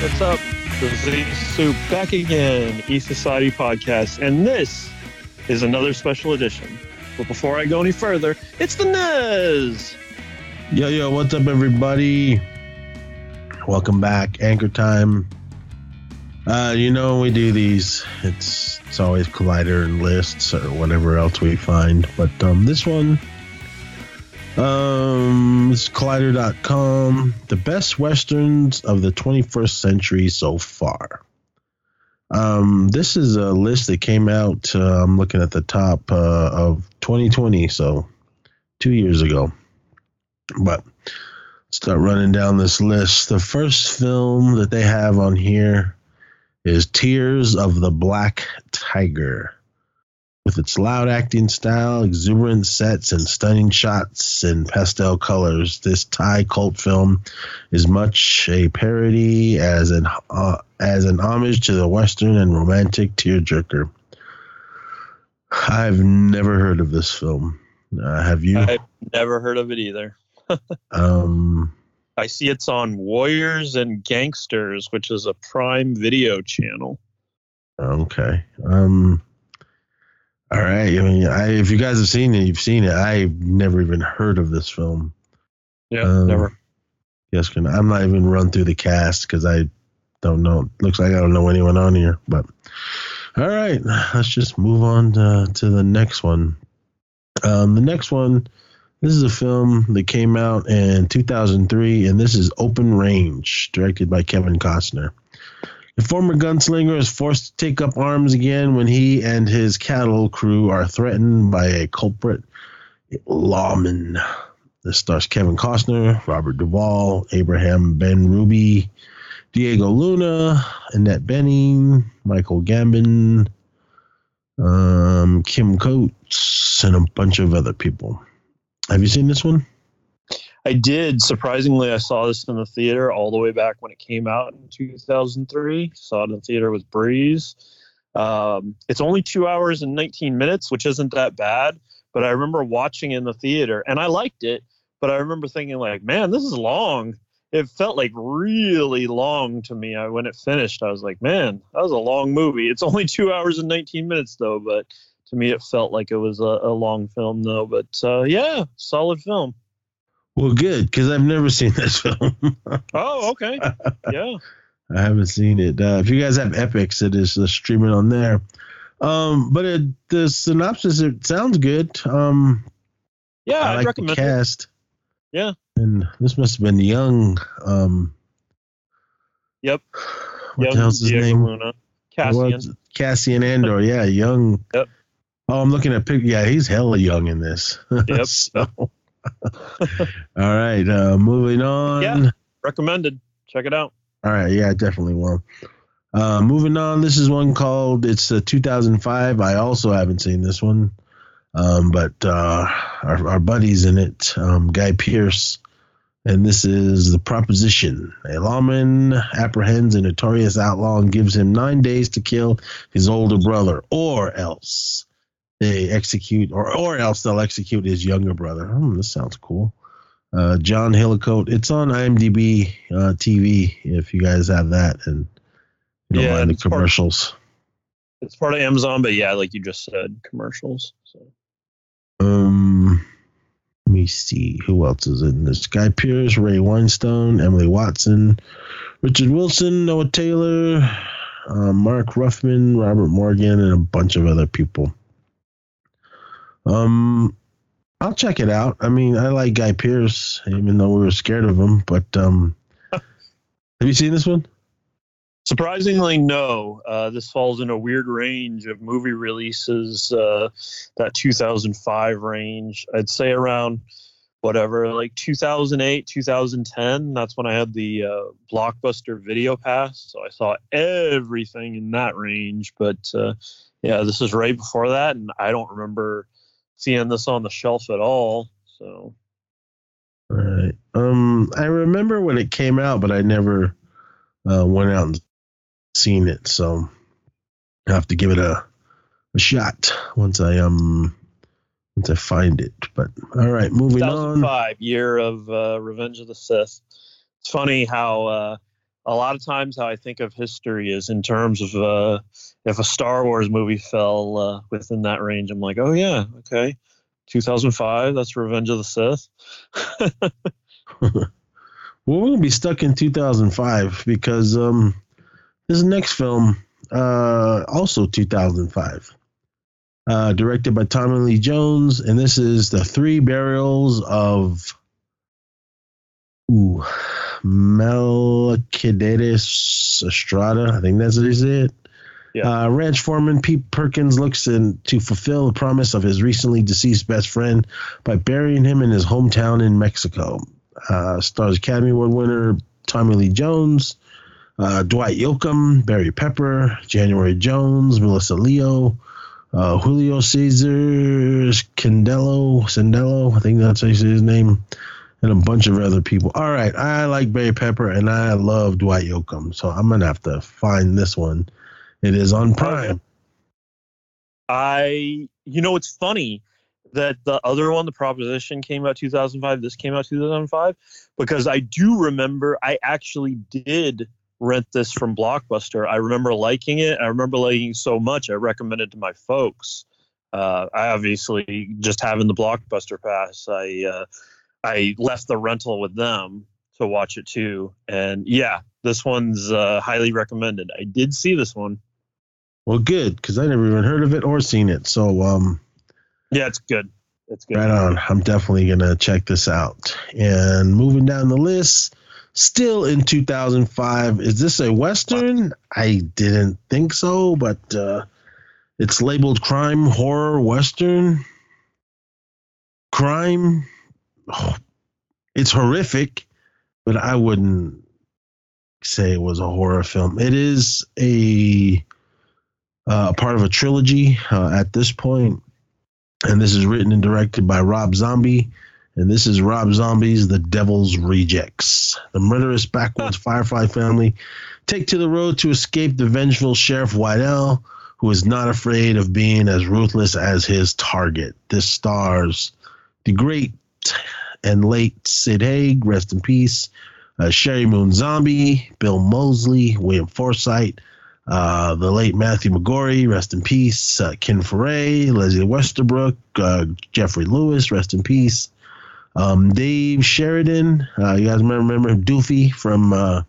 What's up? This is Soup back again, East Society Podcast, and this is another special edition. But before I go any further, it's the Nez. Yo, yo, what's up, everybody? Welcome back, Anchor Time. Uh, you know, we do these. It's it's always Collider and lists or whatever else we find. But um, this one, um, it's Collider.com. The best westerns of the 21st century so far. Um, this is a list that came out. Uh, I'm looking at the top uh, of 2020, so two years ago. But start running down this list. The first film that they have on here is Tears of the Black Tiger. With its loud acting style, exuberant sets, and stunning shots in pastel colors, this Thai cult film is much a parody as an uh, as an homage to the western and romantic tearjerker. I've never heard of this film. Uh, have you? I've never heard of it either. um, I see it's on Warriors and Gangsters, which is a Prime Video channel. Okay. Um. All right. I mean, I, if you guys have seen it, you've seen it. I've never even heard of this film. Yeah, Um, never. Yes, can I'm not even run through the cast because I don't know. Looks like I don't know anyone on here. But all right, let's just move on to, to the next one. Um, the next one. This is a film that came out in 2003, and this is Open Range, directed by Kevin Costner. The former gunslinger is forced to take up arms again when he and his cattle crew are threatened by a culprit lawman. This stars Kevin Costner, Robert Duvall, Abraham Benrubi, Diego Luna, Annette Bening, Michael Gambon, um, Kim Coates, and a bunch of other people. Have you seen this one? I did. Surprisingly, I saw this in the theater all the way back when it came out in 2003. Saw it in the theater with Breeze. Um, it's only two hours and 19 minutes, which isn't that bad. But I remember watching in the theater and I liked it. But I remember thinking, like, man, this is long. It felt like really long to me. I, when it finished, I was like, man, that was a long movie. It's only two hours and 19 minutes, though. But to me, it felt like it was a, a long film, though. But uh, yeah, solid film. Well, good because I've never seen this film. Oh, okay. Yeah. I haven't seen it. Uh, if you guys have Epics, it is uh, streaming on there. Um, but it, the synopsis it sounds good. Um, Yeah, I I'd like the recommend it. cast. Yeah. and this must have been young. Um, Yep. what Young the hell's his Diego name? Luna. Cassian. What? Cassian Andor. Yeah, young. Yep. Oh, I'm looking at pic. Yeah, he's hella young in this. Yep. So- all right. Uh, moving on. Yeah. Recommended. Check it out. All right, yeah, definitely will. Uh, moving on, this is one called it's uh, 2005. I also haven't seen this one, um, but uh, our, our buddies in it, um, Guy Pearce, and this is the proposition. A lawman apprehends a notorious outlaw and gives him nine days to kill his older brother, or else they execute, or or else they'll execute his younger brother. Hmm, this sounds cool uh, John Hillcoat. It's on IMDb uh, TV if you guys have that and you don't Yeah, mind the it's part- commercials. It's part of Amazon, but yeah, like you just said, commercials. So Um, let me see who else is in this. Guy Pearce, Ray Winstone, Emily Watson, Richard Wilson, Noah Taylor, uh, Mark Ruffman, Robert Morgan, and a bunch of other people. Um, I'll check it out. I mean, I like Guy Pearce, even though we were scared of him. But um, have you seen this one? surprisingly, no. Uh, this falls in a weird range of movie releases. Uh, that 2005 range, I'd say around whatever, like 2008, 2010. That's when I had the uh, Blockbuster Video Pass, so I saw everything in that range. But uh, yeah, this is right before that, and I don't remember seeing this on the shelf at all. So All right. Um, I remember when it came out, but I never uh, went out and seen it. So I have to give it a, a shot once I um once I find it. But all right, moving on. 2005 year of uh, Revenge of the Sith. It's funny how uh, a lot of times how I think of history is in terms of uh, if a Star Wars movie fell uh, within that range, I'm like, oh yeah, okay, 2005, that's Revenge of the Sith. well, we're gonna be stuck in 2005 because um, this next film, uh, also 2005, uh, directed by Tommy Lee Jones, and this is the Three Burials of. Ooh, Melquiades Estrada. I think that's what he said. Yeah. Uh, ranch foreman Pete Perkins looks in, to fulfill the promise of his recently deceased best friend by burying him in his hometown in Mexico. Uh, stars Academy Award winner Tommy Lee Jones, uh, Dwight Yoakam, Barry Pepper, January Jones, Melissa Leo, uh, Julio Cesar Candelo, Sandelo, I think that's how you say his name, and a bunch of other people. All right, I like Barry Pepper and I love Dwight Yoakam, so I'm gonna have to find this one. It is on Prime. I, you know, it's funny that the other one, the Proposition, came out 2005. This came out 2005 because I do remember I actually did rent this from Blockbuster. I remember liking it. I remember liking so much I recommended to my folks. Uh, I obviously just having the Blockbuster pass. I uh, I left the rental with them to watch it too. And yeah, this one's uh, highly recommended. I did see this one. Well, good because I never even heard of it or seen it. So, um, yeah, it's good. It's good. Right on. I'm definitely gonna check this out. And moving down the list, still in 2005. Is this a western? I didn't think so, but uh, it's labeled crime horror western. Crime it's horrific, but I wouldn't say it was a horror film. It is a uh, part of a trilogy uh, at this point, and this is written and directed by Rob Zombie. And this is Rob Zombie's The Devil's Rejects. The murderous backwoods Firefly family take to the road to escape the vengeful Sheriff Wydell, who is not afraid of being as ruthless as his target. This stars the great and late Sid Haig, rest in peace. Uh, Sheri Moon Zombie, Bill Moseley, William Forsythe, uh, the late Matthew McGrory, rest in peace. Uh, Ken Foree, Leslie Westerbrook, uh, Geoffrey Lewis, rest in peace. Um, Dave Sheridan, uh, you guys remember, remember Doofy from uh,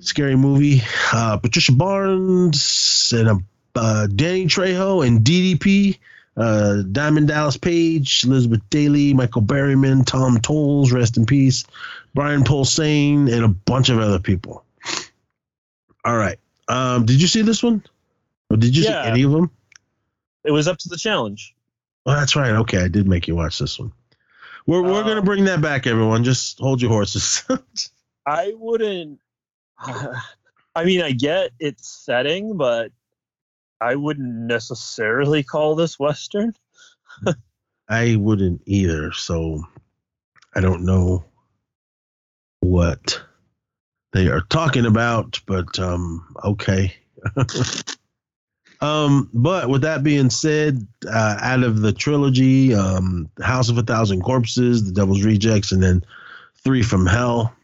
Scary Movie. Patricia Barnes and Danny Trejo and DDP uh, Diamond Dallas Page, Elizabeth Daily, Michael Berryman, Tom Towles, rest in peace, Brian Posehn, and a bunch of other people. All right. Um, did you see this one? Or did you yeah. see any of them? It was up to the challenge. Oh, that's right. Okay, I did make you watch this one. We're we're gonna um, bring that back, everyone. Just hold your horses. I wouldn't. I mean, I get its setting, but I wouldn't necessarily call this Western. I wouldn't either. So I don't know what they are talking about, but um, okay. um, but with that being said, uh, out of the trilogy, um, House of a Thousand Corpses, The Devil's Rejects, and then Three from Hell,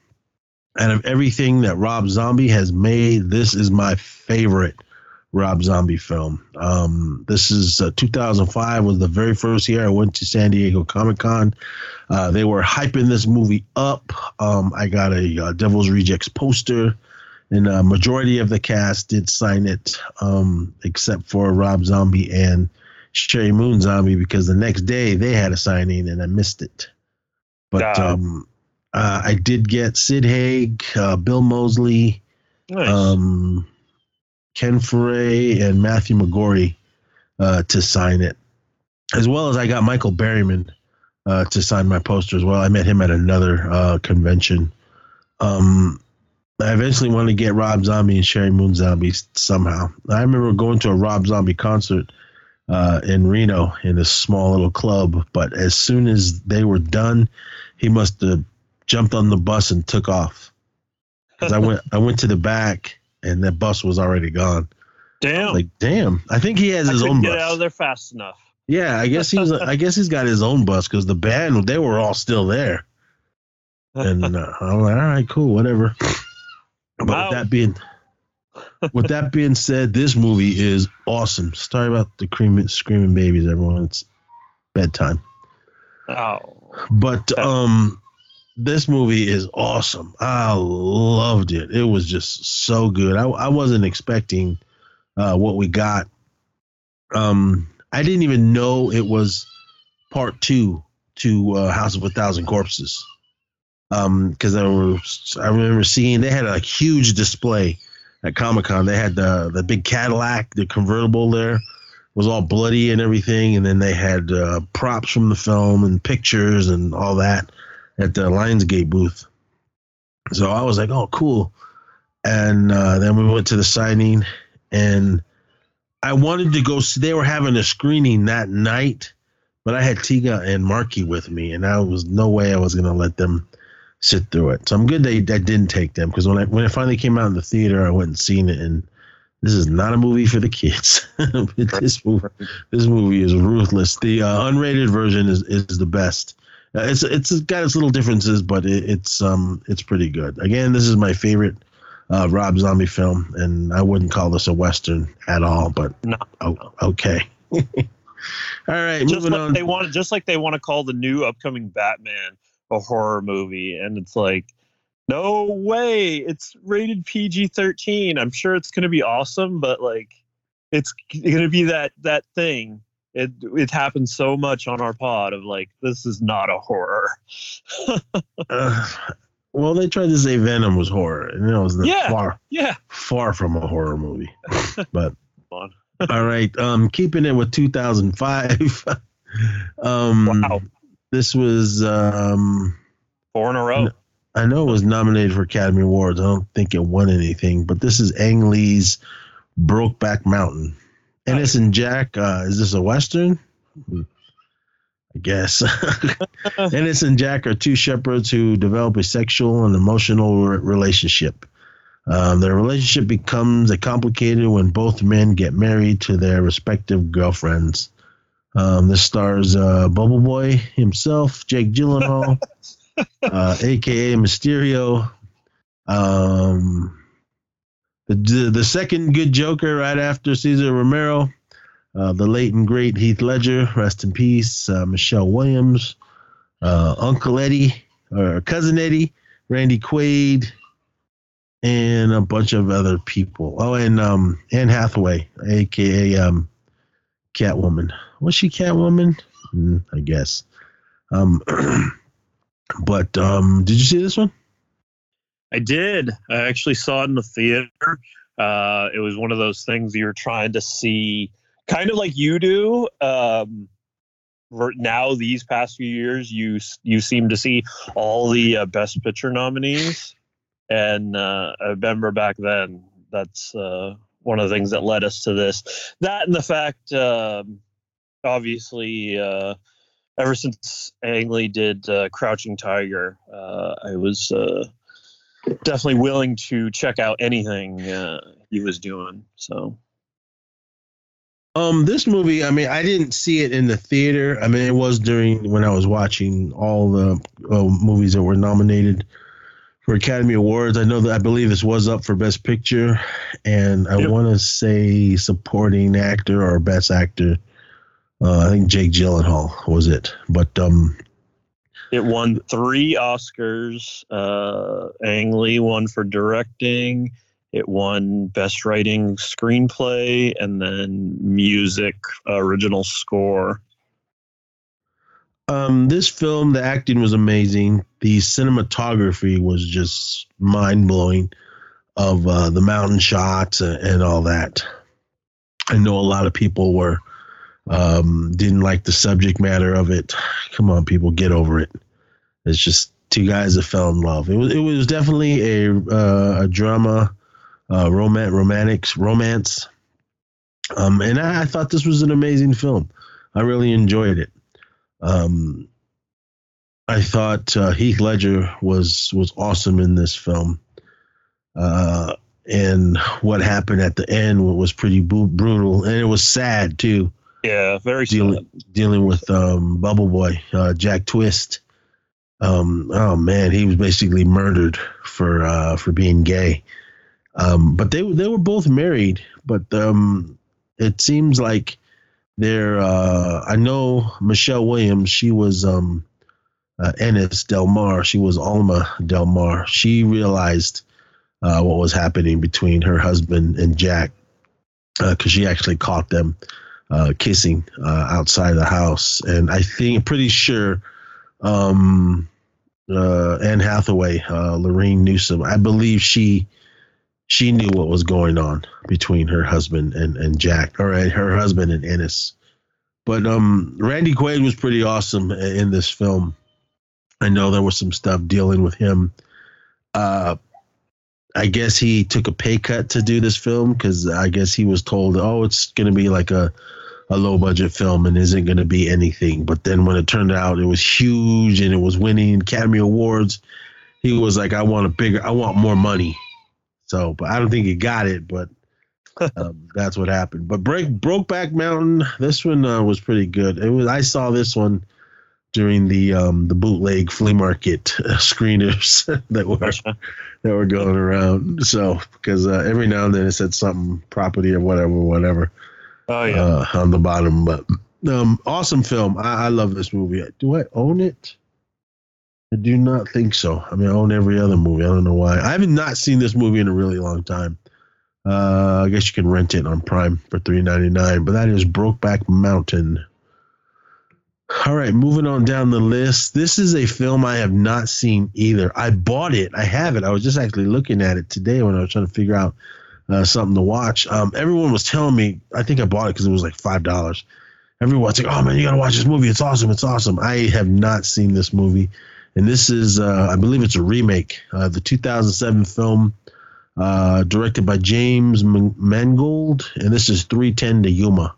out of everything that Rob Zombie has made, this is my favorite Rob Zombie film. Um, this is uh, 2005 was the very first year I went to San Diego Comic Con. Uh, they were hyping this movie up. Um, I got a uh, Devil's Rejects poster, and a majority of the cast did sign it, um, except for Rob Zombie and Sheri Moon Zombie, because the next day they had a signing and I missed it. But um, uh, I did get Sid Haig, uh, Bill Moseley. Nice. Ken Foree and Matthew McGrory uh, to sign it, as well as I got Michael Berryman uh, to sign my poster as well. I met him at another uh, convention. Um, I eventually wanted to get Rob Zombie and Sheri Moon Zombie somehow. I remember going to a Rob Zombie concert uh, in Reno in a small little club, but as soon as they were done, he must have jumped on the bus and took off. Because I went, I went to the back and that bus was already gone. Damn. Like damn. I think he has his own get bus. out of there fast enough. Yeah, I guess he's. I guess he's got his own bus because the band they were all still there. And uh, I'm like, all right, cool, whatever. But with that being with that being said, this movie is awesome. Sorry about the screaming, screaming babies, everyone. It's bedtime. Oh. But um this movie is awesome. I loved it. It was just so good. I, I wasn't expecting uh, what we got. Um, I didn't even know it was part two to uh, House of a Thousand Corpses. Um, because I I remember seeing they had a huge display at Comic Con. They had the the big Cadillac, the convertible there was all bloody and everything, and then they had uh, props from the film and pictures and all that at the Lionsgate booth. So I was like, oh, cool. And uh, then we went to the signing, and I wanted to go. See, they were having a screening that night, but I had Tiga and Marky with me, and I was no way I was going to let them sit through it. So I'm good that I didn't take them because when I when it finally came out in the theater, I went and seen it, and this is not a movie for the kids. this movie, this movie is ruthless. The uh, unrated version is is the best. Uh, it's it's got its little differences, but it, it's um it's pretty good. Again, this is my favorite uh, Rob Zombie film, and I wouldn't call this a western at all. But no, oh, okay. all right, just moving like on. They want just like they want to call the new upcoming Batman a horror movie, and it's like, no way! It's rated PG thirteen. I'm sure it's going to be awesome, but like, it's going to be that that thing it it happens so much on our pod of like this is not a horror. uh, well, they tried to say Venom was horror, and it was Yeah. far yeah. far from a horror movie. But all right, um, keeping it with 2005. um, Wow. This was um, Four in a row. I know it was nominated for Academy Awards. I don't think it won anything, but this is Ang Lee's Brokeback Mountain. Ennis and Jack, uh, is this a Western? I guess. Ennis and Jack are two shepherds who develop a sexual and emotional re- relationship. Um, their relationship becomes a complicated when both men get married to their respective girlfriends. Um, this stars uh, Bubble Boy himself, Jake Gyllenhaal, uh, aka Mysterio. Um, the, the second good Joker right after Cesar Romero, uh, the late and great Heath Ledger, rest in peace. Uh, Michelle Williams, uh, Uncle Eddie or cousin Eddie, Randy Quaid, and a bunch of other people. Oh, and um, Anne Hathaway, aka um, Catwoman. Was she Catwoman? Mm, I guess. Um, but um, did you see this one? I did. I actually saw it in the theater. Uh, it was one of those things you're trying to see, kind of like you do. Um, now, these past few years, you you seem to see all the uh, best picture nominees, and uh, I remember back then that's uh, one of the things that led us to this. That and the fact, um, obviously, uh, ever since Ang Lee did uh, Crouching Tiger, I was definitely willing to check out anything uh, he was doing. So Um, this movie, I mean, I didn't see it in the theater. I mean, it was during when I was watching all the uh, movies that were nominated for Academy Awards. I know that I believe this was up for Best Picture, and I Yep. want to say supporting actor or Best Actor. Uh, I think Jake Gyllenhaal was it, but um, it won three Oscars. Uh, Ang Lee won for directing. It won Best Writing Screenplay and then Music Original Score. Um, this film, the acting was amazing. The cinematography was just mind blowing of uh, the mountain shots and, all that. I know a lot of people were um, didn't like the subject matter of it. Come on, people, get over it. It's just two guys that fell in love. It was it was definitely a uh, a drama, uh, romance, romantics, romance. Um, and I, I thought this was an amazing film. I really enjoyed it. Um, I thought uh, Heath Ledger was was awesome in this film, uh, and what happened at the end was pretty brutal, and it was sad too, Yeah, very sad. dealing dealing with um, Bubble Boy uh, Jack Twist. Um, oh man, he was basically murdered for uh, for being gay, Um, but they they were both married, but um, it seems like they're. Uh, I know Michelle Williams. She was um, uh, Ennis Del Mar. She was Alma Del Mar. She realized uh, what was happening between her husband and Jack because uh, she actually caught them uh, kissing uh, outside the house, and I think pretty sure um, uh, Anne Hathaway, uh, Lorraine Newsom, I believe she she knew what was going on between her husband and and Jack, or uh, her husband and Ennis. But um, Randy Quaid was pretty awesome in this film. I know there was some stuff dealing with him. Uh, I guess he took a pay cut to do this film because I guess he was told, oh, it's going to be like a, a low budget film and isn't going to be anything. But then when it turned out it was huge and it was winning Academy Awards, he was like, I want a bigger, I want more money. So, but I don't think he got it, but um, that's what happened. But Break Brokeback Mountain, this one uh, was pretty good. It was I saw this one during the um, the bootleg flea market uh, screeners that were that were going around. So because uh, every now and then it said something property or whatever, whatever. Oh yeah, uh, on the bottom. But um, awesome film. I, I love this movie. Do I own it? I do not think so. I mean, I own every other movie. I don't know why. I haven't not seen this movie in a really long time. Uh, I guess you can rent it on Prime for three ninety nine. But that is Brokeback Mountain. All right, moving on down the list. This is a film I have not seen either. I bought it. I have it. I was just actually looking at it today when I was trying to figure out uh, something to watch. Um, everyone was telling me. I think I bought it because it was like five dollars. Everyone's like, "Oh man, you gotta watch this movie. It's awesome. It's awesome." I have not seen this movie, and this is, uh, I believe, it's a remake. Uh, the 2007 film, uh, directed by James Mangold, and this is 310 to Yuma.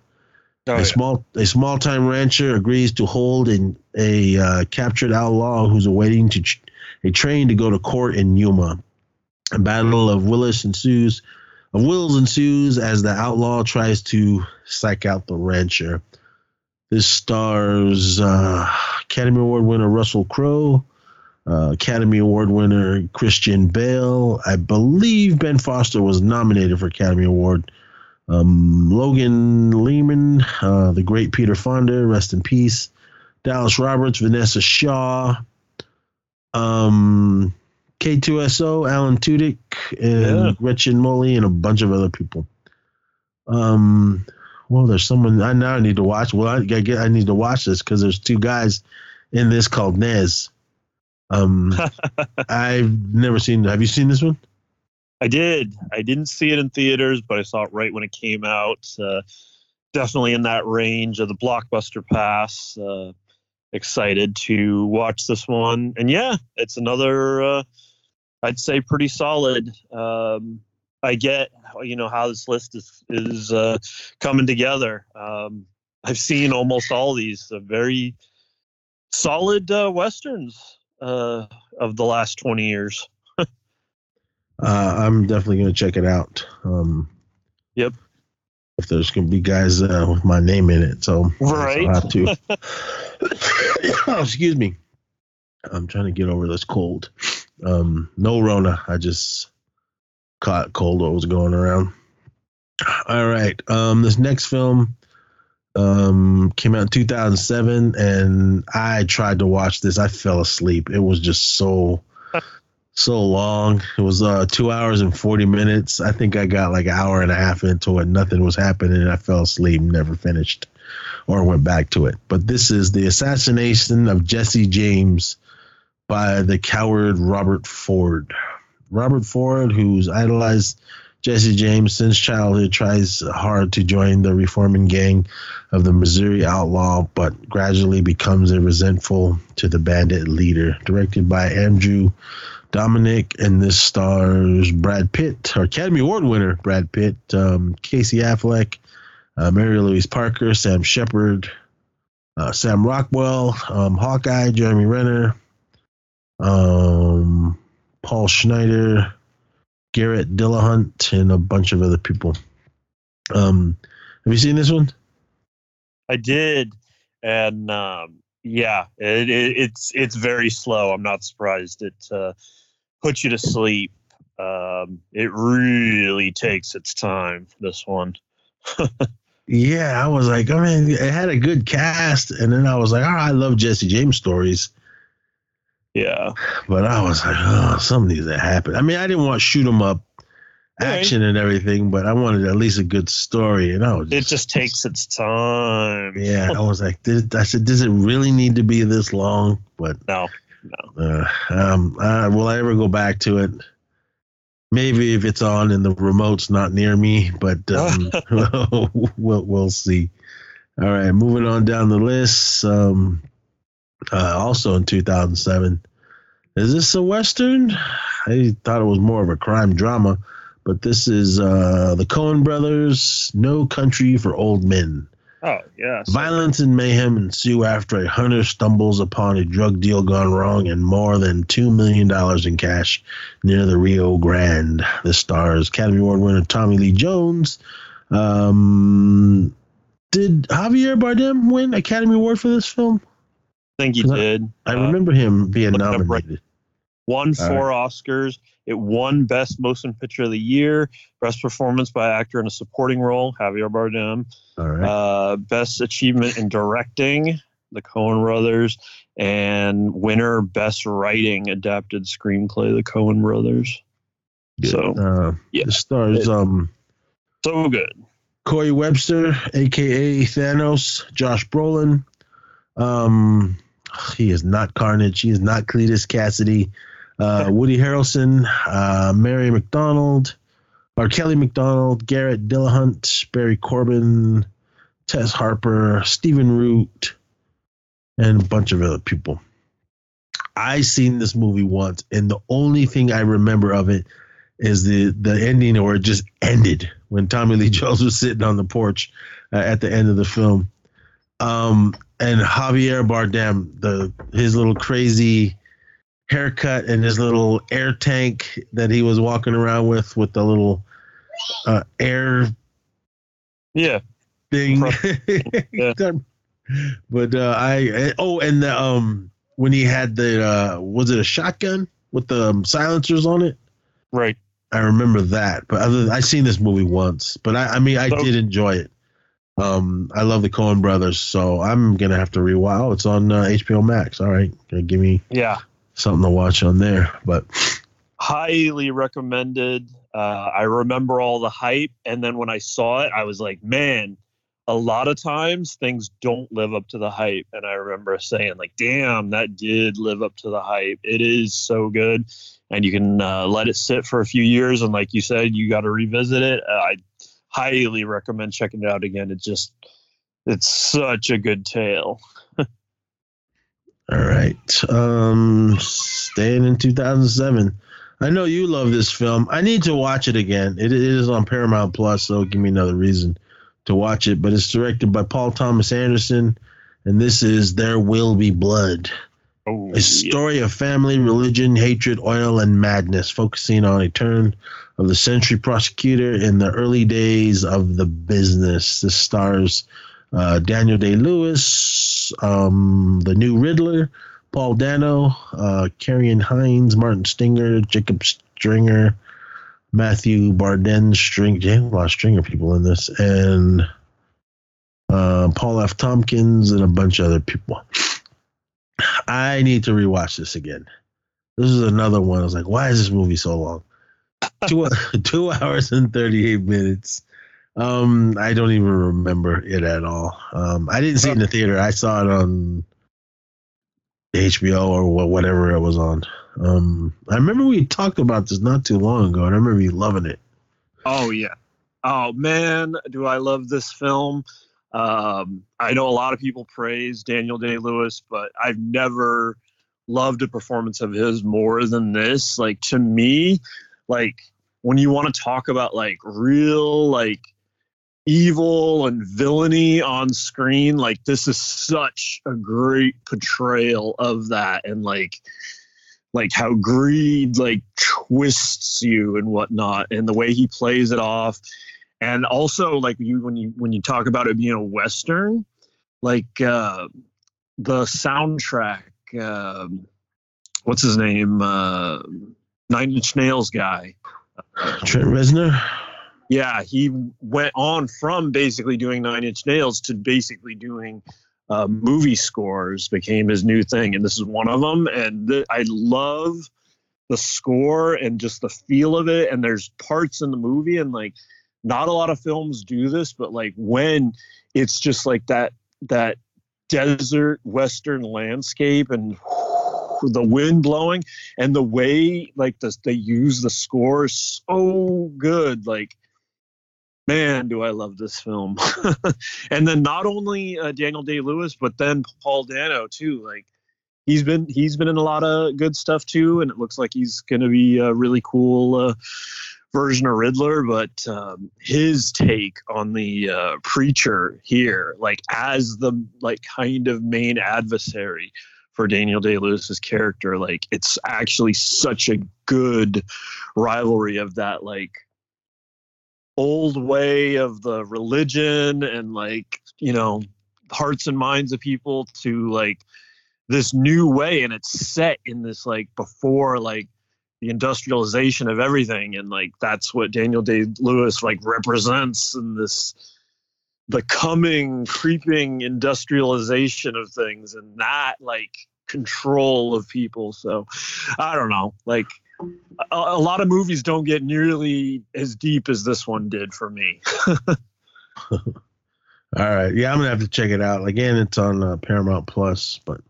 Oh, a yeah. small a small time rancher agrees to hold in a uh, captured outlaw who's awaiting to ch- a train to go to court in Yuma. A battle of Willis ensues, of wills ensues as the outlaw tries to psych out the rancher. This stars uh, Academy Award winner Russell Crowe, uh, Academy Award winner Christian Bale. I believe Ben Foster was nominated for Academy Award um, Logan Lerman, uh, the great Peter Fonda, rest in peace. Dallas Roberts, Vinessa Shaw, um, K2SO, Alan Tudyk, and yeah. Gretchen Mol, and a bunch of other people. Um, well, there's someone I now need to watch. Well, I, I get I need to watch this because there's two guys in this called Nez. Um, I've never seen. Have you seen this one? I did. I didn't see it in theaters, but I saw it right when it came out. Uh, definitely in that range of the blockbuster pass. Uh, excited to watch this one, and yeah, it's another. Uh, I'd say pretty solid. Um, I get you know how this list is is uh, coming together. Um, I've seen almost all these uh, very solid uh, westerns of the last twenty years uh, I'm definitely going to check it out. Um, yep. If there's going to be guys uh, with my name in it, so right. I have to. oh, excuse me. I'm trying to get over this cold. Um, no Rona. I just caught cold what was going around. All right. Um, this next film um, came out in 2007, and I tried to watch this. I fell asleep. It was just so so long. It was uh, two hours and 40 minutes. I think I got like an hour and a half into it. Nothing was happening. I fell asleep, never finished or went back to it. But this is the assassination of Jesse James by the coward Robert Ford. Robert Ford, who's idolized Jesse James since childhood, tries hard to join the reforming gang of the Missouri outlaw, but gradually becomes a resentful to the bandit leader. Directed by Andrew Dominik, and this stars Brad Pitt, Academy Award winner Brad Pitt, um, Casey Affleck, uh, Mary Louise Parker, Sam Shepard, uh, Sam Rockwell, um, Hawkeye, Jeremy Renner, um, Paul Schneider, Garrett Dillahunt, and a bunch of other people. Um, have you seen this one? I did, and um, yeah, it, it, it's it's very slow. I'm not surprised. It uh, puts you to sleep. Um, it really takes its time. This one. yeah, I was like, I mean, it had a good cast, and then I was like, oh, I love Jesse James stories. Yeah, but I was like, oh, something needs to happen. I mean, I didn't want shoot 'em up action right. and everything, but I wanted at least a good story. And I was just, it just takes its time. Yeah, I was like, I said, does it really need to be this long? But no, no. Uh, um, uh, will I ever go back to it? Maybe if it's on and the remote's not near me, but um, we'll we'll see. All right, moving on down the list. Um, uh, also in 2007, is this a western? I thought it was more of a crime drama but this is uh, the Coen brothers, No Country for Old Men. Oh, yeah. Violence and mayhem ensue after a hunter stumbles upon a drug deal gone wrong and more than $2 million in cash near the Rio Grande. This stars Academy Award winner Tommy Lee Jones. Um, did Javier Bardem win Academy Award for this film? I think he did. I, I uh, remember him being nominated. Won four right. Oscars. It won Best Motion Picture of the Year, Best Performance by Actor in a Supporting Role, Javier Bardem. All right. Uh, Best Achievement in Directing, the Coen Brothers, and winner Best Writing Adapted Screenplay, the Coen Brothers. Good. So, uh, yeah, the stars it, um, so good. Corey Webster, aka Thanos, Josh Brolin. Um, he is not Carnage. He is not Cletus Cassidy. uh, Woody Harrelson, uh, Mary McDonald, or Kelly McDonald, Garrett Dillahunt, Barry Corbin, Tess Harper, Stephen Root, and a bunch of other people. I seen this movie once, and the only thing I remember of it is the the ending, where it just ended when Tommy Lee Jones was sitting on the porch uh, at the end of the film. Um, and Javier Bardem, the his little crazy haircut and his little air tank that he was walking around with with the little uh, air yeah. thing. Yeah. but uh, I oh and the um when he had the uh was it a shotgun with the um, silencers on it? Right. I remember that but other I seen this movie once but I I mean I so, did enjoy it um I love the Coen brothers so I'm gonna have to rewatch oh, it's on uh, HBO Max all right gonna give me yeah something to watch on there. But highly recommended. Uh, I remember all the hype, and then when I saw it, I was like, man. A lot of times things don't live up to the hype, and I remember saying like, "Damn, that did live up to the hype. It is so good." and you can uh, let it sit for a few years and like you said you got to revisit it uh, i highly recommend checking it out again It just it's such a good tale all right. Um, staying in 2007. I know you love this film. I need to watch it again. It, it is on Paramount Plus, so give me another reason to watch it. But it's directed by Paul Thomas Anderson, and this is There Will Be Blood. Oh, a story yeah. of family, religion, hatred, oil, and madness, focusing on a turn of the century prosecutor in the early days of the business. This stars uh, Daniel Day Lewis, um, the new Riddler, Paul Dano, uh, Ciarán Hinds, Martin Stinger, Jacob Stringer, Matthew Barden, String, a lot of Stringer people in this, and uh, Paul F. Tompkins, and a bunch of other people. I need to rewatch this again. This is another one. I was like, why is this movie so long? two, two hours and 38 minutes. Um, I don't even remember it at all. Um, I didn't see it in the theater. I saw it on HBO or whatever it was on. Um, I remember we talked about this not too long ago, and I remember you loving it. Oh yeah. Oh man, do I love this film? Um, I know a lot of people praise Daniel Day Lewis, but I've never loved a performance of his more than this. Like to me, like when you want to talk about like real like evil and villainy on screen like this is such a great portrayal of that and like like how greed like twists you and whatnot and the way he plays it off and also like you when you when you talk about it being a western like uh the soundtrack um what's his name uh Nine Inch Nails guy. Trent Reznor. Yeah, he went on from basically doing Nine Inch Nails to basically doing uh, movie scores became his new thing, and this is one of them. And th- I love the score and just the feel of it. And there's parts in the movie, and like not a lot of films do this, but like when it's just like that that desert western landscape and the wind blowing and the way like the, they use the score so good like man do i love this film. And then not only uh, daniel day lewis but then paul dano too like he's been he's been in a lot of good stuff too and it looks like he's going to be a really cool uh, version of riddler but um, his take on the uh, preacher here like as the like kind of main adversary for Daniel Day Lewis's character. Like it's actually such a good rivalry of that like old way of the religion and like, you know, hearts and minds of people to like this new way and it's set in this like before like the industrialization of everything and like that's what Daniel Day Lewis like represents in this the coming creeping industrialization of things and that like control of people so i don't know like a, a lot of movies don't get nearly as deep as this one did for me All right, yeah, I'm gonna have to check it out. Again, it's on uh, Paramount Plus. But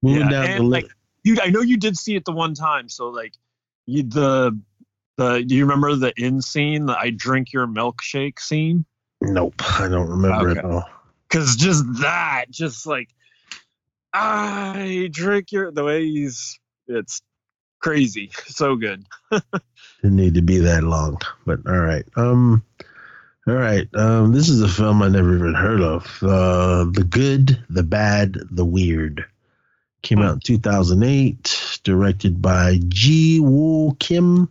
moving Yeah, down the list, like, you i know you did see it the one time so like you the the do you remember the in scene the i drink your milkshake scene nope, I don't remember it Okay. at all. because just that just like i drink your the way he's it's crazy so good Didn't need to be that long, but all right. Um, all right. Um, this is a film I never even heard of. Uh, the Good, the Bad, the Weird. Came out in 2008, directed by Ji Woo Kim. I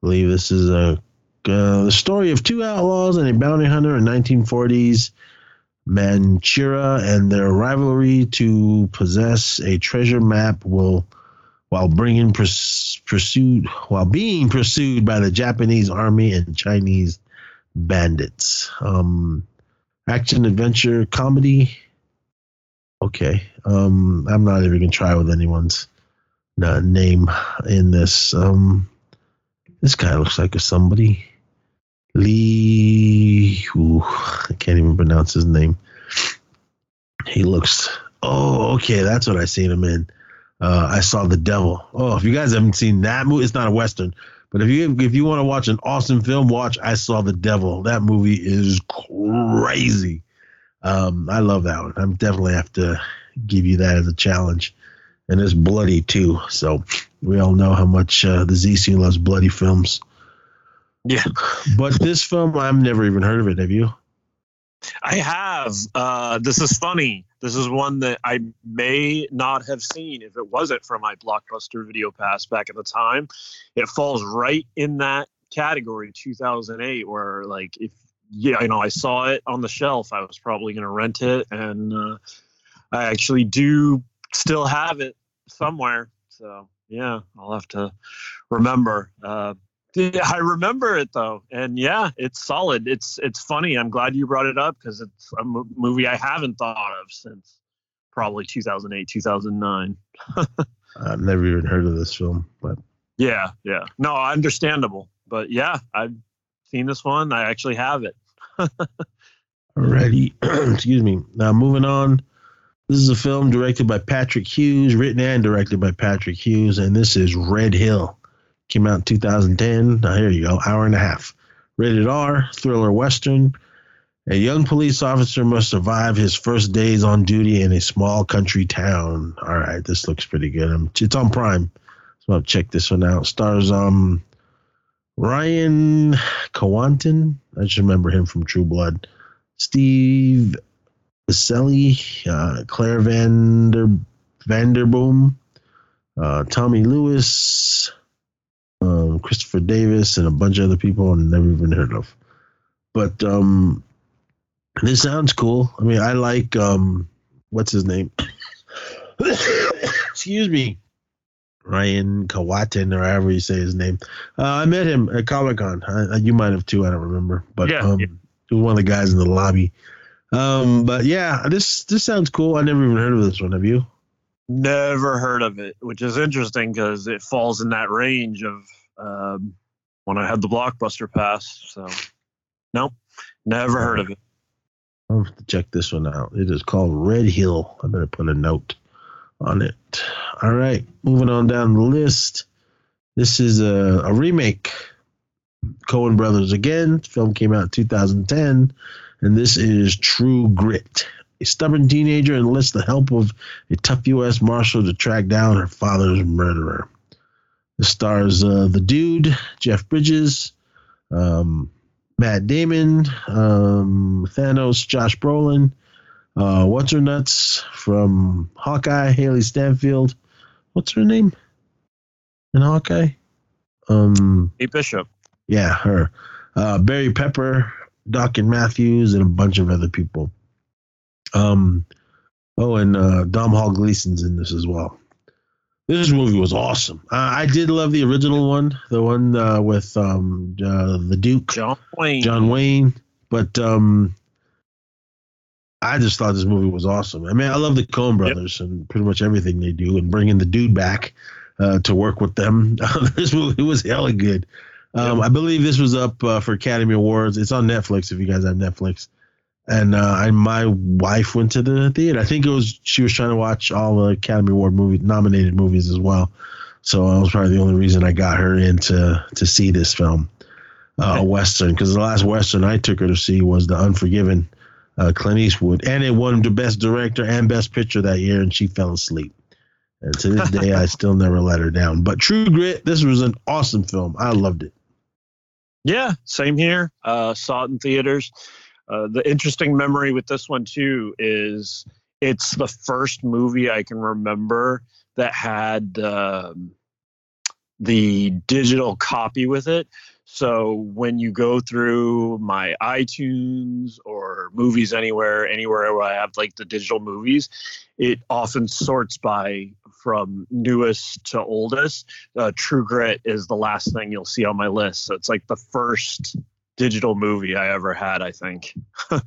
believe this is a uh, the story of two outlaws and a bounty hunter in 1940s Manchuria and their rivalry to possess a treasure map will while bringing purs- pursued while being pursued by the Japanese army and Chinese bandits. Um, action adventure comedy. Okay, um, I'm not even gonna try with anyone's uh, name in this. Um, this guy looks like a somebody. Lee, ooh, I can't even pronounce his name. He looks. Oh, okay, that's what I seen him in uh, I saw the devil. Oh, if you guys haven't seen that movie, it's not a western, but if you if you want to watch an awesome film, watch I Saw the Devil. That movie is crazy. Um, I love that one. I'm definitely have to give you that as a challenge, and it's bloody too. So we all know how much uh, the ZC loves bloody films. Yeah. But this film, I've never even heard of it. Have you? I have. Uh, this is funny. This is one that I may not have seen if it wasn't for my Blockbuster Video Pass back at the time. It falls right in that category, 2008, where like if yeah, you know, I saw it on the shelf, I was probably going to rent it, and uh, I actually do still have it somewhere. So yeah, I'll have to remember. Uh, I remember it though, and yeah, it's solid. It's it's funny. I'm glad you brought it up because it's a movie I haven't thought of since probably 2008, 2009. I've never even heard of this film, but Yeah, yeah. No, understandable, but yeah, I've seen this one. I actually have it. Alrighty, excuse me. Now moving on. This is a film directed by Patrick Hughes, written and directed by Patrick Hughes, and this is Red Hill. Came out in 2010. Now here you go, hour and a half. Rated R, thriller western. A young police officer must survive his first days on duty in a small country town. All right, this looks pretty good. Um, it's on Prime, so I'll check this one out. Stars um Ryan Kwanten. I just remember him from True Blood. Steve Buscemi, uh, Claire Vander Vanderboom, uh, Tommy Lewis, um, Christopher Davis, and a bunch of other people I've never even heard of. But um, this sounds cool. I mean, I like um, what's his name? Excuse me, Ryan Kawatin, or however you say his name. Uh, I met him at Comic Con. You might have too. I don't remember, but Yeah, um, yeah. he was one of the guys in the lobby. Um, but yeah, this this sounds cool. I never even heard of this one. Have you? Never heard of it, which is interesting because it falls in that range of um, when I had the blockbuster pass. So, nope, never heard of it. I'll have to check this one out. It is called Red Hill. I better put a note on it. All right, moving on down the list. This is a, a remake. Coen Brothers again. Film came out in 2010, and this is True Grit. A stubborn teenager enlists the help of a tough U.S. Marshal to track down her father's murderer. It stars uh, the dude, Jeff Bridges, um, Matt Damon, um, Thanos, Josh Brolin, uh, what's her nuts from Hawkeye, Hailee Steinfeld. What's her name in Hawkeye? Um, Hey, Bishop. yeah, her. Uh, Barry Pepper, Dakin Matthews, and a bunch of other people. Um, oh, and uh, Domhnall Gleeson's in this as well. This movie was awesome. Uh, I did love the original one, the one uh, with um, uh, the Duke. John Wayne. John Wayne. But um, I just thought this movie was awesome. I mean, I love the Coen brothers and pretty much everything they do, and bringing the dude back uh, to work with them. this movie was hella good. Um, I believe this was up uh, for Academy Awards. It's on Netflix if you guys have Netflix. And uh, I, my wife went to the theater. I think it was she was trying to watch all the Academy Award movie nominated movies as well. So that was probably the only reason I got her in to to see this film uh, a western because the last western I took her to see was The Unforgiven, uh, Clint Eastwood, and it won the best director and best picture that year, and she fell asleep. And to this day, I still never let her down. But True Grit, this was an awesome film. I loved it. Yeah, same here. Uh, saw it in theaters. Uh, the interesting memory with this one too is it's the first movie I can remember that had um, the digital copy with it. So when you go through my iTunes or movies anywhere, anywhere where I have like the digital movies, it often sorts by from newest to oldest. Uh, True Grit is the last thing you'll see on my list. So it's like the first digital movie I ever had, I think. All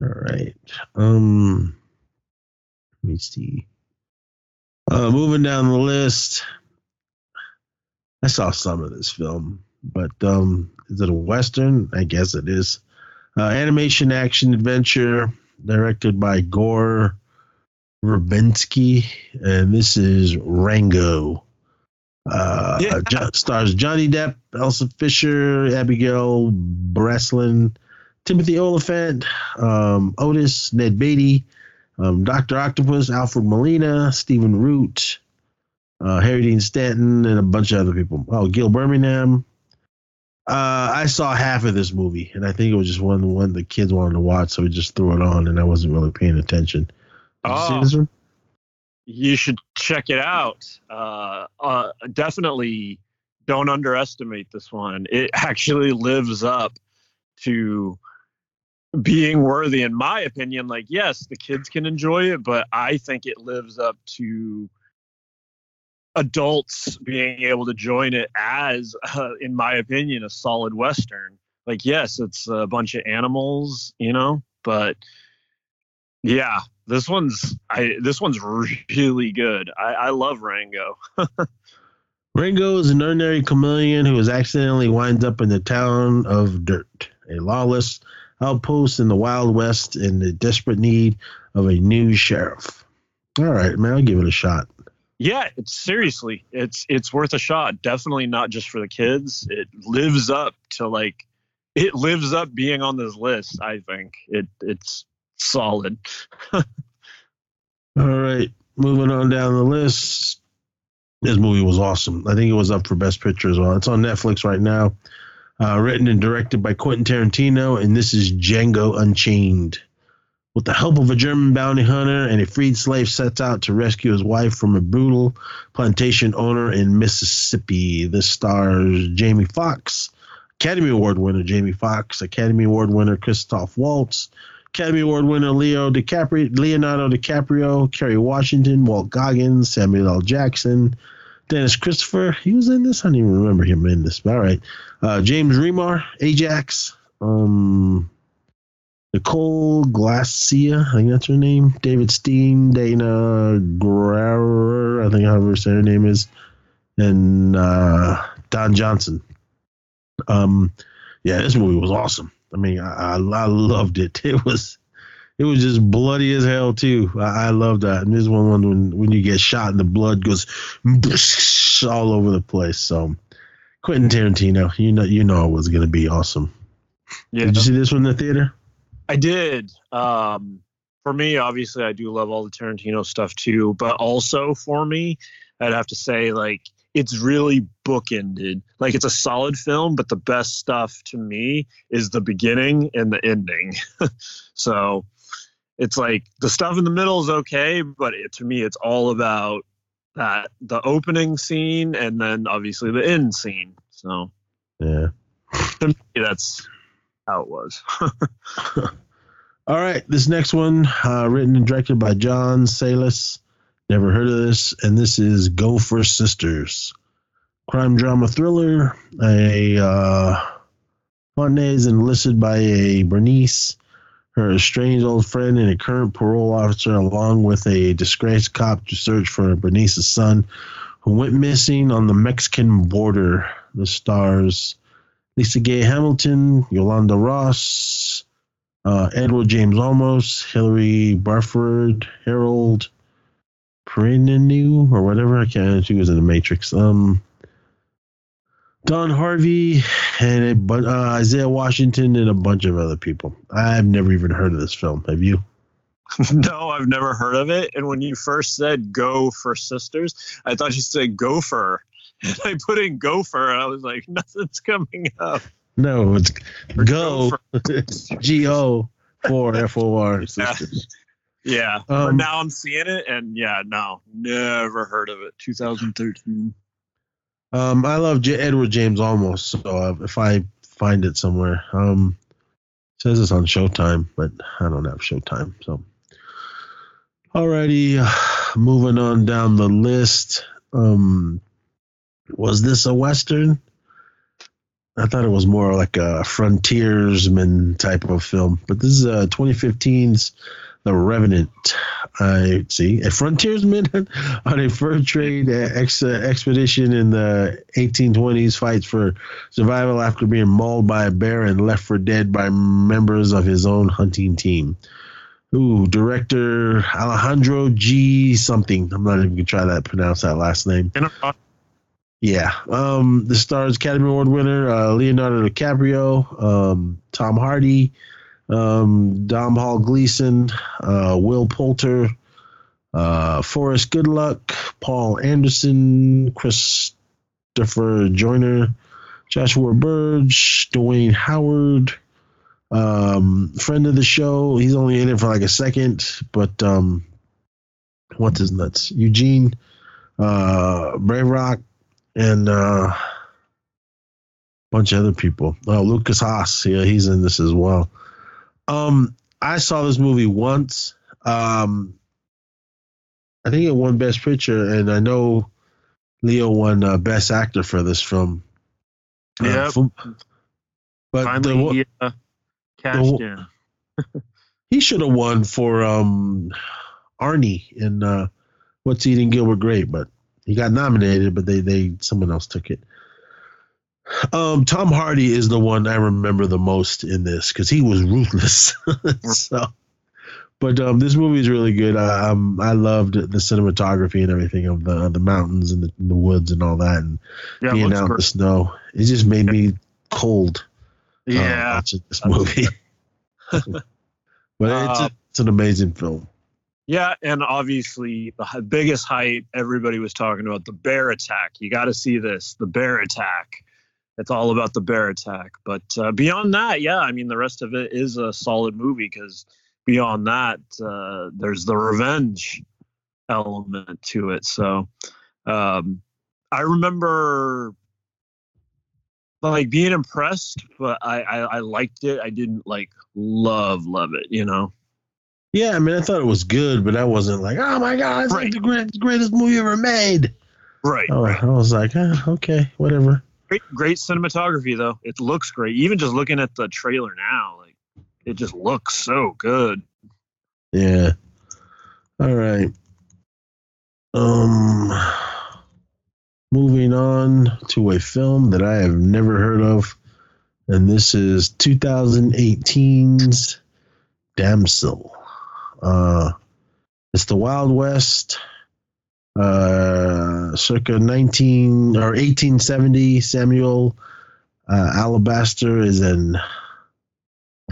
right. Um, let me see. Uh, moving down the list, I saw some of this film, but um, is it a western? I guess it is. Uh, animation action adventure directed by Gore Verbinski, and this is Rango. Uh, Yeah. jo- stars Johnny Depp, Isla Fisher, Abigail Breslin, Timothy Olyphant, um, Otis, Ned Beatty, um, Doctor Octopus, Alfred Molina, Stephen Root, uh, Harry Dean Stanton, and a bunch of other people. Oh, Gil Birmingham. Uh, I saw half of this movie, and I think it was just one one the kids wanted to watch, so we just threw it on, and I wasn't really paying attention. Did you see Oh. this one? You should check it out. Uh, uh, definitely don't underestimate this one. It actually lives up to being worthy, in my opinion. Like, yes, the kids can enjoy it, but I think it lives up to adults being able to join it as, uh, in my opinion, a solid Western. Like, yes, it's a bunch of animals, you know, but yeah, this one's I this one's really good. I, I love Rango. Rango is an ordinary chameleon who accidentally winds up in the town of Dirt, a lawless outpost in the Wild West in the desperate need of a new sheriff. All right, man, I'll give it a shot. Yeah, it's seriously, it's it's worth a shot. Definitely not just for the kids. It lives up to like it lives up being on this list. I think it it's solid. All right, moving on down the list. This movie was awesome. I think it was up for Best Picture as well. It's on Netflix right now. Uh, written and directed by Quentin Tarantino, and this is Django Unchained. With the help of a German bounty hunter and a freed slave, sets out to rescue his wife from a brutal plantation owner in Mississippi. This stars Jamie Foxx, Academy Award winner Jamie Foxx, Academy Award winner Christoph Waltz, Academy Award winner Leo DiCaprio, Leonardo DiCaprio, Kerry Washington, Walt Goggins, Samuel L. Jackson, Dennis Christopher, he was in this. I don't even remember him in this. But all right. Uh, James Remar, Ajax. Um, Nichole Galicia, I think that's her name. David Steen, Dana Grauer, I think however her name is, and uh, Don Johnson. Um, yeah, this movie was awesome. I mean, I, I, I loved it. It was it was just bloody as hell too. I, I love that. And this is one when when you get shot and the blood goes all over the place. So Quentin Tarantino, you know you know it was gonna be awesome. Yeah. Did you see this one in the theater? I did. Um, for me, obviously, I do love all the Tarantino stuff too. But also for me, I'd have to say like it's really bookended. Like it's a solid film, but the best stuff to me is the beginning and the ending. so it's like the stuff in the middle is okay, but it, to me, it's all about that the opening scene and then obviously the end scene. So yeah, to me, that's how it was. all right, this next one, uh, written and directed by John Sayles. Never heard of this, and this is Go for Sisters, crime drama thriller. A uh, is enlisted by a Bernice her estranged old friend and a current parole officer, along with a disgraced cop, to search for Bernice's son, who went missing on the Mexican border. The stars Lisa Gay Hamilton, Yolanda Ross, uh, Edward James Olmos, Hilary Barraford, Harold Perrineau, or whatever. I can't. She was in the Matrix. Um, Don Harvey and a, uh, Isaiah Washington and a bunch of other people. I've never even heard of this film. Have you? no, I've never heard of it. And when you first said "Go for Sisters," I thought you said "Gopher." And I put in "Gopher," and I was like, nothing's coming up. No, it's Go G O for F O R Sisters. Yeah, um, but now I'm seeing it, and yeah, no, never heard of it. 2013. Um, I love J- Edward James Olmos, so uh, if I find it somewhere, um, it says it's on Showtime, but I don't have Showtime. So, alrighty, uh, moving on down the list. Um, was this a western? I thought it was more like a frontiersman type of film, but this is uh, 2015's The Revenant. I see a frontiersman on a fur trade ex- expedition in the 1820s fights for survival after being mauled by a bear and left for dead by members of his own hunting team. Ooh, director Alejandro G. something. I'm not even gonna try that pronounce that last name. Yeah. Um, the stars Academy Award winner uh, Leonardo DiCaprio, um, Tom Hardy, um, Domhnall Gleeson, uh, Will Poulter, uh, Forrest Goodluck, Paul Anderson, Christopher Joyner, Joshua Burge, Duane Howard, um, friend of the show. He's only in it for like a second, but um, what's his nuts? Eugene, uh, Brave Rock, and uh, a bunch of other people. Oh, Lukas Haas, yeah, he's in this as well. Um, I saw this movie once. Um, I think it won Best Picture, and I know Leo won uh, Best Actor for this film. Yeah, uh, but Finally, the, uh, cashed the, in. he should have won for um, Arnie in uh, What's Eating Gilbert Grape, but he got nominated, but they they someone else took it. Um, Tom Hardy is the one I remember the most in this because he was ruthless. so, but um, this movie is really good. I, um, I loved the cinematography and everything of the the mountains and the, the woods and all that, and yeah, being out in the snow. It just made me cold. Uh, yeah, uh, watching this movie. but it's a, it's an amazing film. Yeah, and obviously the biggest hype everybody was talking about the bear attack. You got to see this, the bear attack it's all about the bear attack. But uh, beyond that, yeah, I mean, the rest of it is a solid movie because beyond that, uh, there's the revenge element to it. So um, I remember like being impressed, but I, I, I liked it. I didn't like love love it, you know. Yeah, I mean, I thought it was good, but I wasn't like, oh my god, it's right. like the greatest, greatest movie ever made. Right. Oh, right. I was like, eh, okay, whatever. Great, great cinematography though. It looks great. Even just looking at the trailer now, like it just looks so good. Yeah. All right. Um moving on to a film that I have never heard of and this is 2018's Damsel. Uh it's the Wild West uh circa 19 or 1870 Samuel uh, Alabaster is an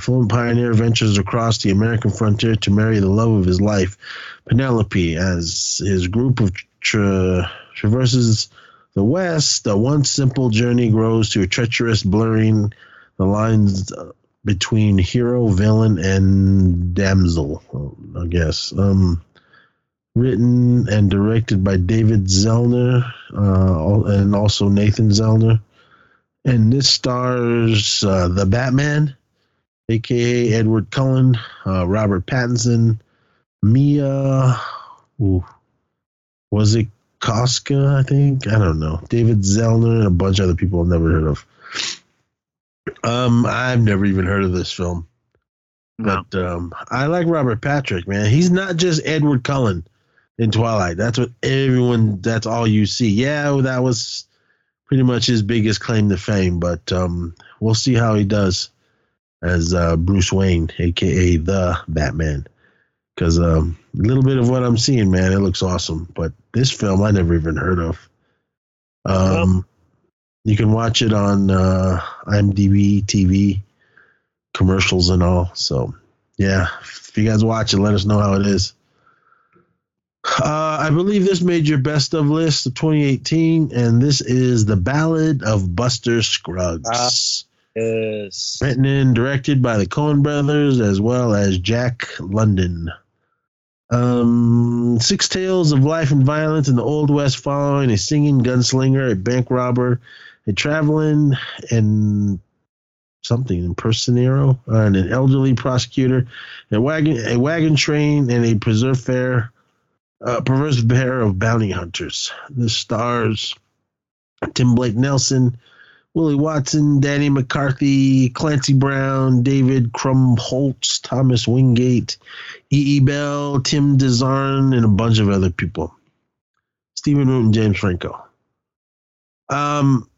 Fluent pioneer ventures across the American frontier to marry the love of his life, Penelope. As his group of tra- traverses the West, the once simple journey grows to a treacherous blurring the lines between hero, villain, and damsel. I guess. Um, written and directed by David Zellner uh, and also Nathan Zellner. And this stars uh, the Batman aka Edward Cullen, uh, Robert Pattinson, Mia, ooh, was it Koska? I think I don't know. David Zellner and a bunch of other people I've never heard of. Um, I've never even heard of this film, No. but um, I like Robert Patrick. Man, he's not just Edward Cullen in Twilight. That's what everyone. That's all you see. Yeah, that was pretty much his biggest claim to fame. But um, we'll see how he does as uh, Bruce Wayne, aka the Batman. Because um, a little bit of what I'm seeing, man, it looks awesome. But this film, I never even heard of. Um, you can watch it on uh, IMDb TV, commercials and all. So, yeah, if you guys watch it, let us know how it is. Uh, I believe this made your best of list of 2018, and this is the Ballad of Buster Scruggs. Ah. Yes. Written and directed by the Coen brothers as well as Jack London. Um, six tales of life and violence in the Old West following a singing gunslinger, a bank robber, a traveling and something in Personero and an elderly prosecutor, a wagon, a wagon train, and a preserve fair, uh, perverse pair of bounty hunters. The stars Tim Blake Nelson, Willie Watson, Danny McCarthy, Clancy Brown, David Krumholtz, Thomas Wingate, E. E. Bell, Tim DeZarn, and a bunch of other people. Stephen Root and James Franco. Um,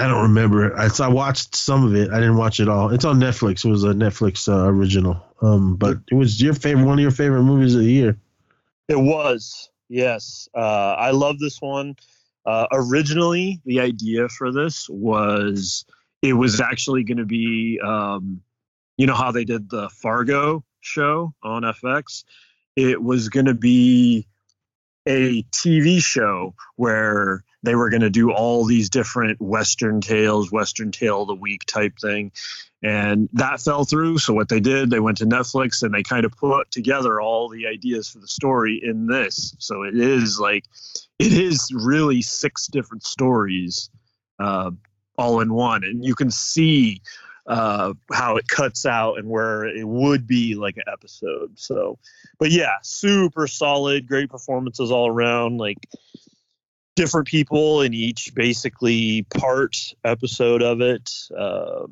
I don't remember. I, I watched some of it. I didn't watch it all. It's on Netflix. It was a Netflix uh, original. Um, but it was your favorite, one of your favorite movies of the year. It was. Yes. Uh, I love this one. Uh, originally, the idea for this was it was actually going to be, um, you know, how they did the Fargo show on FX? It was going to be a TV show where they were going to do all these different Western tales, Western tale of the week type thing. And that fell through. So, what they did, they went to Netflix and they kind of put together all the ideas for the story in this. So, it is like, it is really six different stories uh, all in one. And you can see uh, how it cuts out and where it would be like an episode. So, but yeah, super solid, great performances all around. Like, different people in each basically part episode of it. Uh,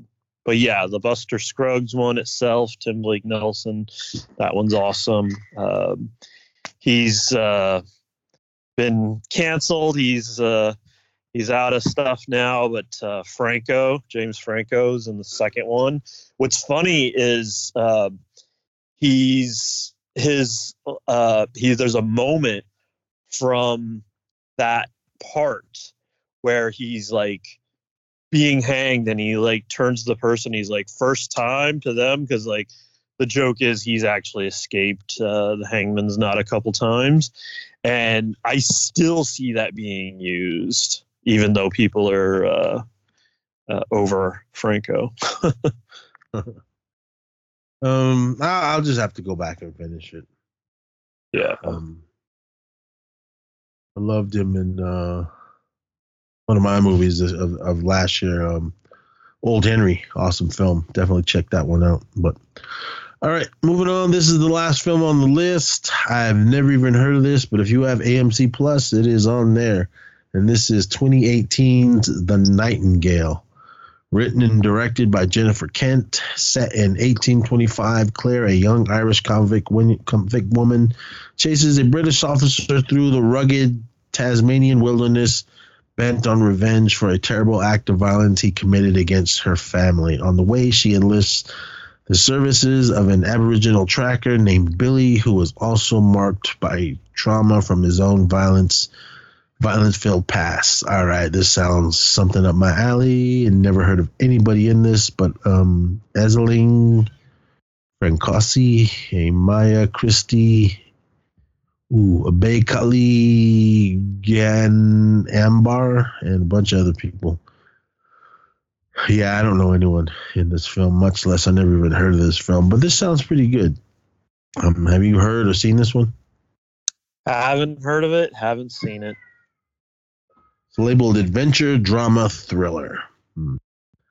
but yeah, the Buster Scruggs one itself, Tim Blake Nelson, that one's awesome. Um, he's uh, been canceled. He's uh, he's out of stuff now. But uh, Franco, James Franco's in the second one. What's funny is uh, he's his uh, he. There's a moment from that part where he's like being hanged and he like turns to the person he's like first time to them because like the joke is he's actually escaped uh, the hangman's knot a couple times. And i still see that being used even though people are uh, uh, over franco. Um, I'll just have to go back and finish it. yeah. Um, I loved him in uh, one of my movies of, of last year, um, Old Henry. Awesome film. Definitely check that one out. But All right, moving on. This is the last film on the list. I've never even heard of this, but if you have AMC Plus, it is on there. And this is 2018's The Nightingale. Written and directed by Jennifer Kent, set in 1825, Claire, a young Irish convict, convict woman, chases a British officer through the rugged Tasmanian wilderness, bent on revenge for a terrible act of violence he committed against her family. On the way, she enlists the services of an Aboriginal tracker named Billy, who was also marked by trauma from his own violence violence filled past. All right, this sounds something up my alley and never heard of anybody in this, but um Aisling Franciosi, Maya Christie, ooh, a Bay Kali Gan Ambar, and a bunch of other people. Yeah, I don't know anyone in this film, much less I never even heard of this film, but this sounds pretty good. Um, have you heard or seen this one? I haven't heard of it, haven't seen it It's labeled adventure drama thriller. Hmm.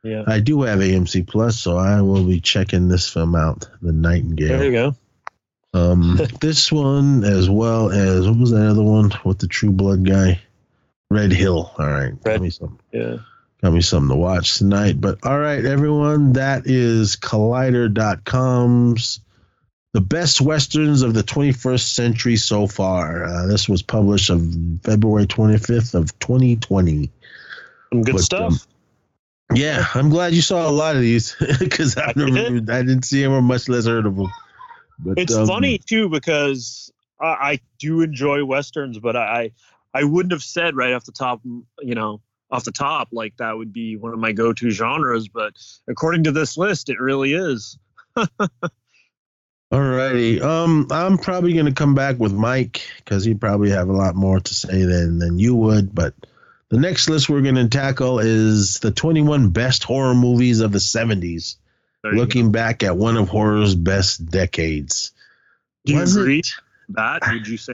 Yeah. I do have AMC Plus, so I will be checking this film out, The Nightingale. There you go. Um, this one, as well as what was that other one with the True Blood guy? Red Hill. All right, Red, got me some. Yeah, got me something to watch tonight. But all right, everyone, that is Collider.com's the best westerns of the 21st century so far. Uh, this was published on February 25th of 2020. Some good but, stuff. Um, yeah, I'm glad you saw a lot of these because I, I, did. I didn't see them or much less heard of them. But, it's um, funny too because I, I, do enjoy westerns, but I I wouldn't have said right off the top, you know, off the top like that would be one of my go-to genres. But according to this list, it really is. Alrighty. Um, I'm probably gonna come back with Mike because he'd probably have a lot more to say than than you would. But the next list we're gonna tackle is the 21 best horror movies of the 70s, looking go. back at one of horror's best decades. Do you was agree it? that? Would you say?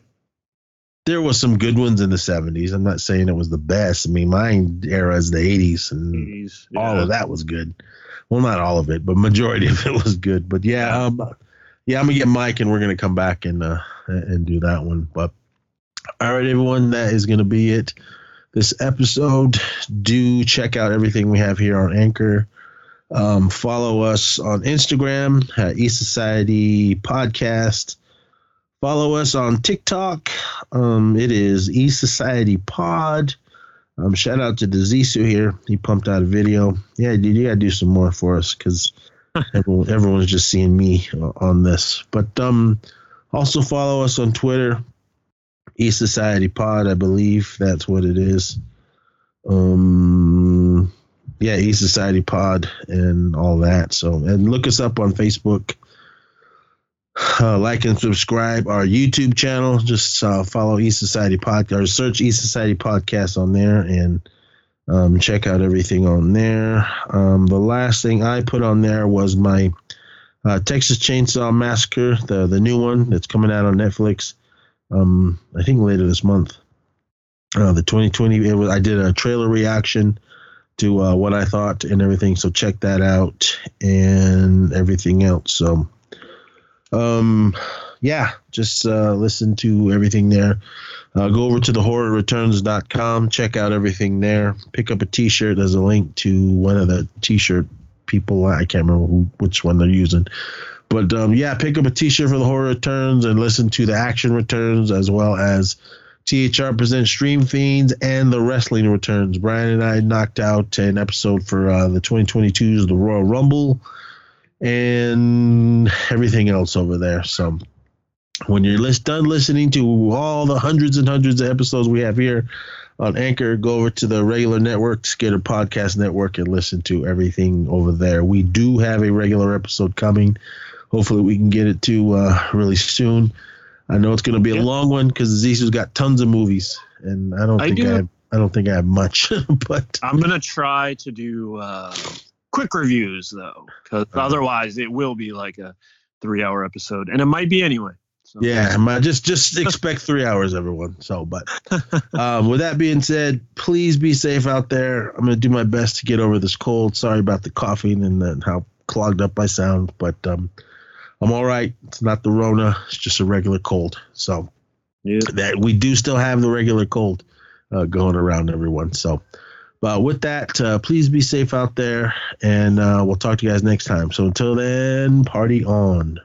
There was some good ones in the 70s. I'm not saying it was the best. I mean, my era is the 80s, and 80s, yeah. all of that was good. Well, not all of it, but majority of it was good. But yeah, um, yeah, I'm gonna get Mike, and we're gonna come back and uh, and do that one. But all right, everyone, that is gonna be it. This episode. Do check out everything we have here on Anchor. Um, follow us on Instagram at East Society Podcast. Follow us on TikTok. Um, it is East Society Pod. Um, shout out to Desisu here. He pumped out a video. Yeah, dude, you gotta do some more for us because everyone, everyone's just seeing me on this. But um, also follow us on Twitter, East Society Pod. I believe that's what it is. Um, yeah, East Society Pod and all that. So and look us up on Facebook. Uh, like and subscribe our YouTube channel. Just uh, follow East Society Podcast or search East Society Podcast on there and um, check out everything on there. Um, the last thing I put on there was my uh, Texas Chainsaw Massacre, the the new one that's coming out on Netflix. Um, I think later this month. Uh, the 2020. It was, I did a trailer reaction to uh, what I thought and everything. So check that out and everything else. So, um, yeah, just uh, listen to everything there. Uh, go over to the horrorreturns.com, check out everything there. Pick up a t-shirt. There's a link to one of the t-shirt people. I can't remember who, which one they're using. But um, yeah, pick up a t-shirt for the horror returns and listen to the action returns as well as THR presents Stream Fiends and the wrestling returns. Brian and I knocked out an episode for uh, the 2022's the Royal Rumble and everything else over there. So when you're list, done listening to all the hundreds and hundreds of episodes we have here on Anchor, go over to the regular network, Skater Podcast Network, and listen to everything over there. We do have a regular episode coming. Hopefully, we can get it to uh, really soon. I know it's going to be a yeah. long one because Zisu's got tons of movies, and I don't I think do. I have, I don't think I have much. but I'm going to try to do uh, quick reviews though, because uh, otherwise it will be like a three-hour episode, and it might be anyway. So. Yeah, my, just just expect three hours, everyone. So, but um, with that being said, please be safe out there. I'm gonna do my best to get over this cold. Sorry about the coughing and the, how clogged up I sound, but um, I'm all right. It's not the Rona. It's just a regular cold. So Yeah. that we do still have the regular cold uh, going around everyone. So, but with that, uh, please be safe out there, and uh, we'll talk to you guys next time. So until then, party on.